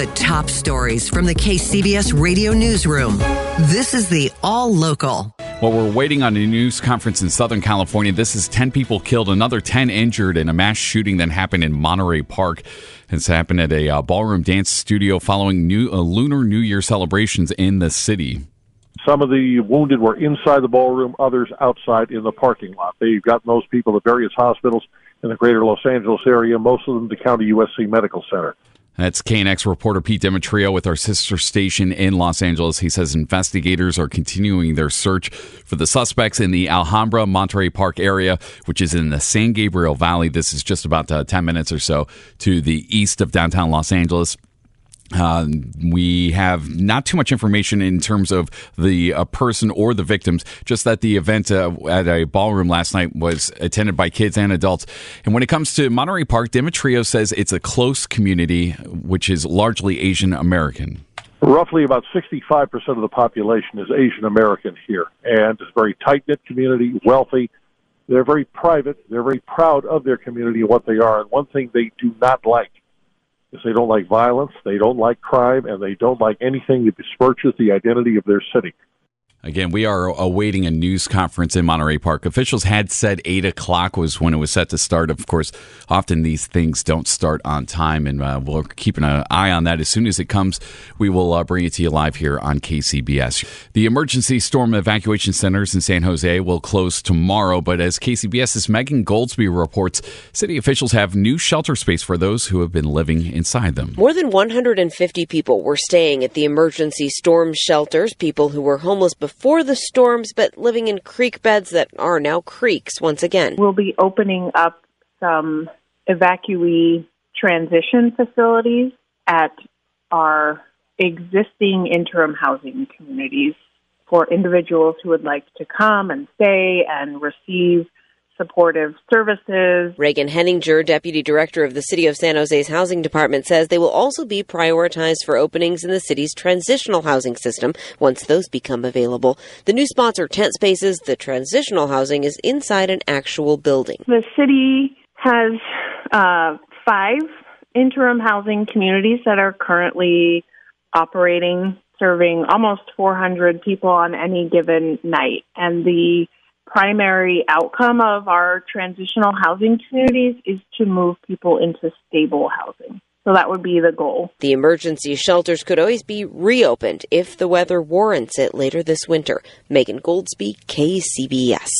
The top stories from the KCBS radio newsroom. This is the All Local. Well, we're waiting on a news conference in Southern California. This is 10 people killed, another 10 injured in a mass shooting that happened in Monterey Park. It's happened at a uh, ballroom dance studio following new, uh, Lunar New Year celebrations in the city. Some of the wounded were inside the ballroom, others outside in the parking lot. They've gotten those people to various hospitals in the greater Los Angeles area, most of them to County USC Medical Center. That's KNX reporter Pete Demetriou with our sister station in Los Angeles. He says investigators are continuing their search for the suspects in the Alhambra Monterey Park area, which is in the San Gabriel Valley. This is just about uh, 10 minutes or so to the east of downtown Los Angeles. Uh, we have not too much information in terms of the uh, person or the victims, just that the event uh, at a ballroom last night was attended by kids and adults. And when it comes to Monterey Park, Demetriou says it's a close community, which is largely Asian American. Roughly about 65% of the population is Asian American here, and it's a very tight knit community, wealthy. They're very private. They're very proud of their community and what they are. And one thing they do not like is they don't like violence, they don't like crime, and they don't like anything that besmirches the identity of their city. Again, we are awaiting a news conference in Monterey Park. Officials had said 8 o'clock was when it was set to start. Of course, often these things don't start on time, and uh, we're keeping an eye on that. As soon as it comes, we will uh, bring it to you live here on KCBS. The emergency storm evacuation centers in San Jose will close tomorrow, but as KCBS's Megan Goldsby reports, city officials have new shelter space for those who have been living inside them. More than 150 people were staying at the emergency storm shelters, people who were homeless before before the storms, but living in creek beds that are now creeks once again. We'll be opening up some evacuee transition facilities at our existing interim housing communities for individuals who would like to come and stay and receive supportive services. Ragan Henninger, Deputy Director of the City of San Jose's Housing Department, says they will also be prioritized for openings in the city's transitional housing system once those become available. The new spots are tent spaces. The transitional housing is inside an actual building. The city has uh, five interim housing communities that are currently operating, serving almost 400 people on any given night. And the primary outcome of our transitional housing communities is to move people into stable housing. So that would be the goal. The emergency shelters could always be reopened if the weather warrants it later this winter. Megan Goldsby, KCBS.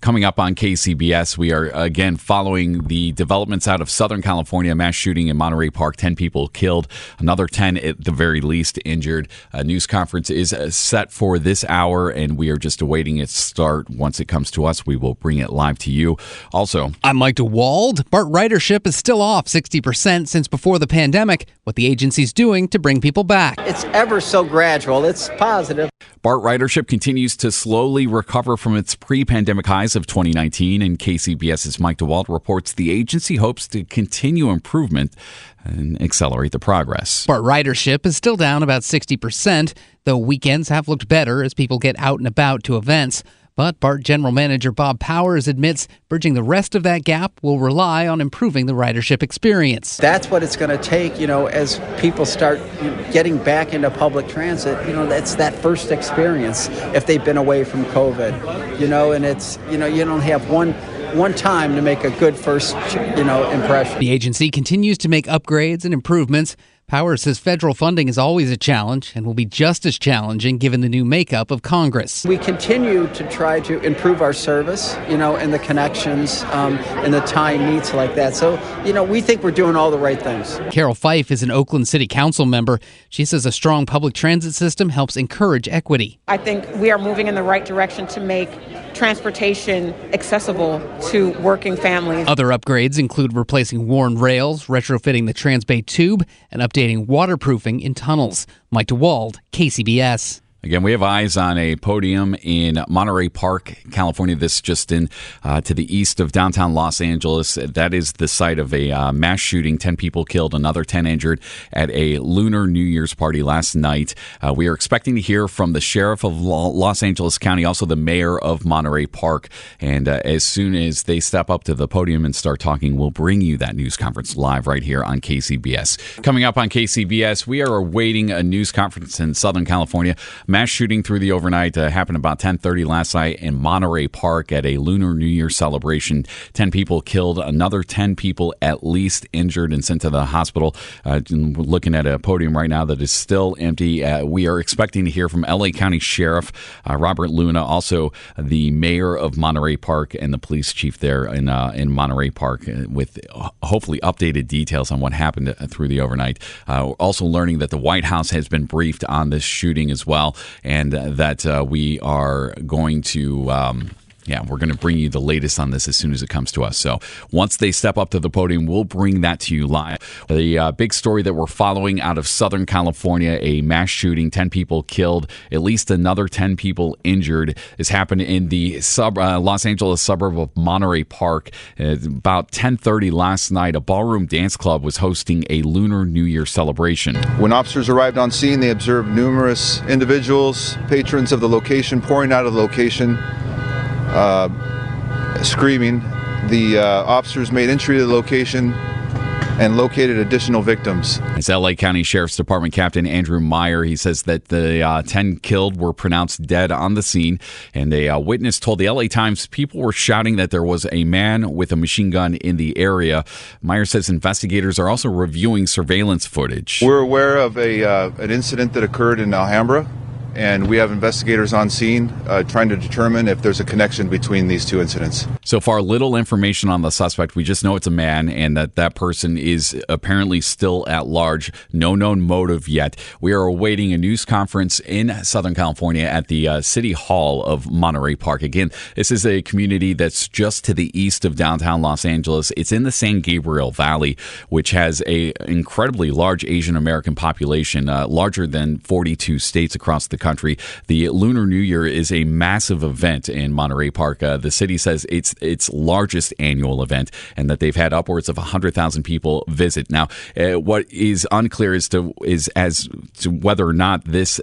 Coming up on KCBS, we are again following the developments out of Southern California mass shooting in Monterey Park. 10 people killed, another 10 at the very least injured. A news conference is uh, set for this hour, and we are just awaiting its start. Once it comes to us, we will bring it live to you. Also, I'm Mike DeWald. BART ridership is still off 60% since before the pandemic. What the agency's doing to bring people back. It's ever so gradual, it's positive. BART ridership continues to slowly recover from its pre pandemic highs of 2019, and KCBS's Mike DeWald reports the agency hopes to continue improvement and accelerate the progress. BART ridership is still down about 60%, though weekends have looked better as people get out and about to events. But BART General Manager Bob Powers admits bridging the rest of that gap will rely on improving the ridership experience. That's what it's going to take, you know, as people start getting back into public transit. You know, that's that first experience if they've been away from COVID, you know, and it's, you know, you don't have one one time to make a good first, you know, impression. The agency continues to make upgrades and improvements Powers says federal funding is always a challenge and will be just as challenging given the new makeup of Congress. We continue to try to improve our service, you know, and the connections um, and the time needs like that. So, you know, we think we're doing all the right things. Carroll Fife is an Oakland City Council member. She says a strong public transit system helps encourage equity. I think we are moving in the right direction to make transportation accessible to working families. Other upgrades include replacing worn rails, retrofitting the Transbay tube, and updating updating waterproofing in tunnels. Mike DeWald, KCBS. Again, we have eyes on a podium in Monterey Park, California. This just in uh, to the east of downtown Los Angeles. That is the site of a uh, mass shooting. Ten people killed, another ten injured at a Lunar New Year's party last night. Uh, we are expecting to hear from the sheriff of Los Angeles County, also the mayor of Monterey Park. And uh, as soon as they step up to the podium and start talking, we'll bring you that news conference live right here on KCBS. Coming up on KCBS, we are awaiting a news conference in Southern California mass shooting through the overnight uh, happened about 10:30 last night in Monterey Park at a Lunar New Year celebration. Ten people killed, another ten people at least injured and sent to the hospital. Uh, looking at a podium right now that is still empty. Uh, we are expecting to hear from LA County Sheriff uh, Robert Luna, also the mayor of Monterey Park and the police chief there in uh, in Monterey Park, uh, with hopefully updated details on what happened through the overnight. also learning that the White House has been briefed on this shooting as well and that uh, we are going to. Um, yeah, we're going to bring you the latest on this as soon as it comes to us. So once they step up to the podium, we'll bring that to you live. The uh, big story that we're following out of Southern California a mass shooting, 10 people killed, at least another 10 people injured, has happened in the sub, uh, Los Angeles suburb of Monterey Park. Uh, about 10.30 last night, a ballroom dance club was hosting a Lunar New Year celebration. When officers arrived on scene, they observed numerous individuals, patrons of the location, pouring out of the location uh, screaming. The uh, officers made entry to the location and located additional victims. It's LA County Sheriff's Department Captain Andrew Meyer. He says that the uh, 10 killed were pronounced dead on the scene, and a uh, witness told the LA Times people were shouting that there was a man with a machine gun in the area. Meyer says investigators are also reviewing surveillance footage. We're aware of a uh, an incident that occurred in Alhambra and we have investigators on scene uh, trying to determine if there's a connection between these two incidents. So far, little information on the suspect. We just know it's a man and that that person is apparently still at large. No known motive yet. We are awaiting a news conference in Southern California at the uh, City Hall of Monterey Park. Again, this is a community that's just to the east of downtown Los Angeles. It's in the San Gabriel Valley, which has a incredibly large Asian American population, uh, larger than 42 states across the country country. The Lunar New Year is a massive event in Monterey Park. Uh, the city says it's its largest annual event, and that they've had upwards of hundred thousand people visit. Now, uh, what is unclear is to is as to whether or not this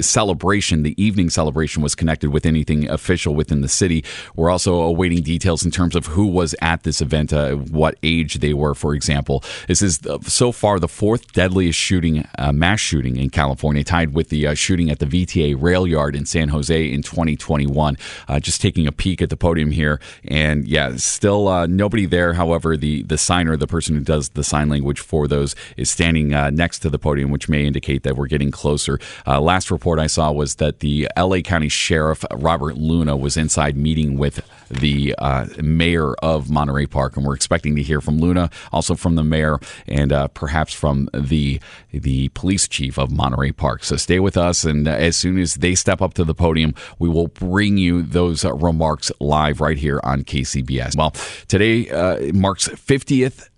celebration, the evening celebration, was connected with anything official within the city. We're also awaiting details in terms of who was at this event, uh, what age they were, for example. This is so far the fourth deadliest shooting, uh, mass shooting in California, tied with the uh, shooting at the VTA rail yard in San Jose in 2021. Uh, just taking a peek at the podium here, and yeah, still uh, nobody there. However, the the signer, the person who does the sign language for those, is standing uh, next to the podium, which may indicate that we're getting closer. last report report I saw was that the LA County Sheriff Robert Luna was inside meeting with the uh, mayor of Monterey Park, and we're expecting to hear from Luna, also from the mayor, and uh, perhaps from the the police chief of Monterey Park. So stay with us, and as soon as they step up to the podium, we will bring you those remarks live right here on KCBS. Well, today uh, marks 50th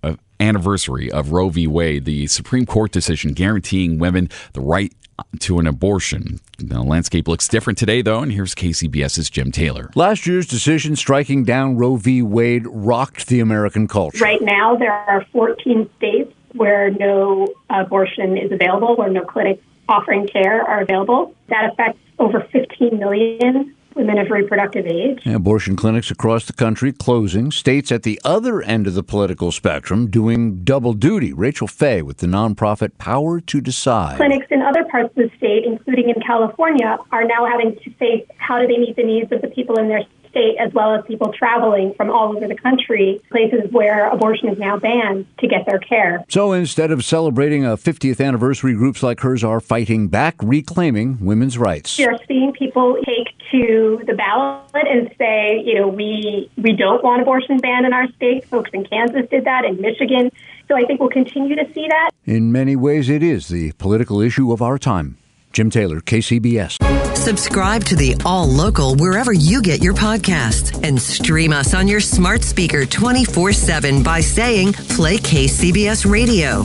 anniversary of Roe v. Wade, the Supreme Court decision guaranteeing women the right to an abortion. The landscape looks different today, though, and here's KCBS's Jim Taylor. Last year's decision striking down Roe v. Wade rocked the American culture. Right now, there are 14 states where no abortion is available, where no clinics offering care are available. That affects over 15 million women of reproductive age. Abortion clinics across the country closing. States at the other end of the political spectrum doing double duty. Rachel Fey with the nonprofit Power to Decide. Clinics in other parts of the state, including in California, are now having to face how do they meet the needs of the people in their state as well as people traveling from all over the country, places where abortion is now banned to get their care. So instead of celebrating a 50th anniversary, groups like hers are fighting back, reclaiming women's rights. You're seeing people take to the ballot and say, you know, we we don't want abortion banned in our state. Folks in Kansas did that, in Michigan. So I think we'll continue to see that. In many ways, it is the political issue of our time. Jim Taylor, KCBS. Subscribe to the All Local wherever you get your podcasts and stream us on your smart speaker 24 7 by saying Play KCBS Radio.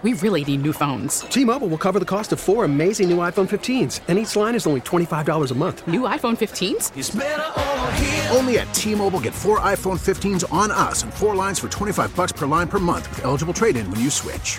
We really need new phones. T-Mobile will cover the cost of four amazing new iPhone 15s, and each line is only $25 a month. New iPhone 15s? Only at T-Mobile get four iPhone 15s on us and four lines for 25 bucks per line per month with eligible trade-in when you switch.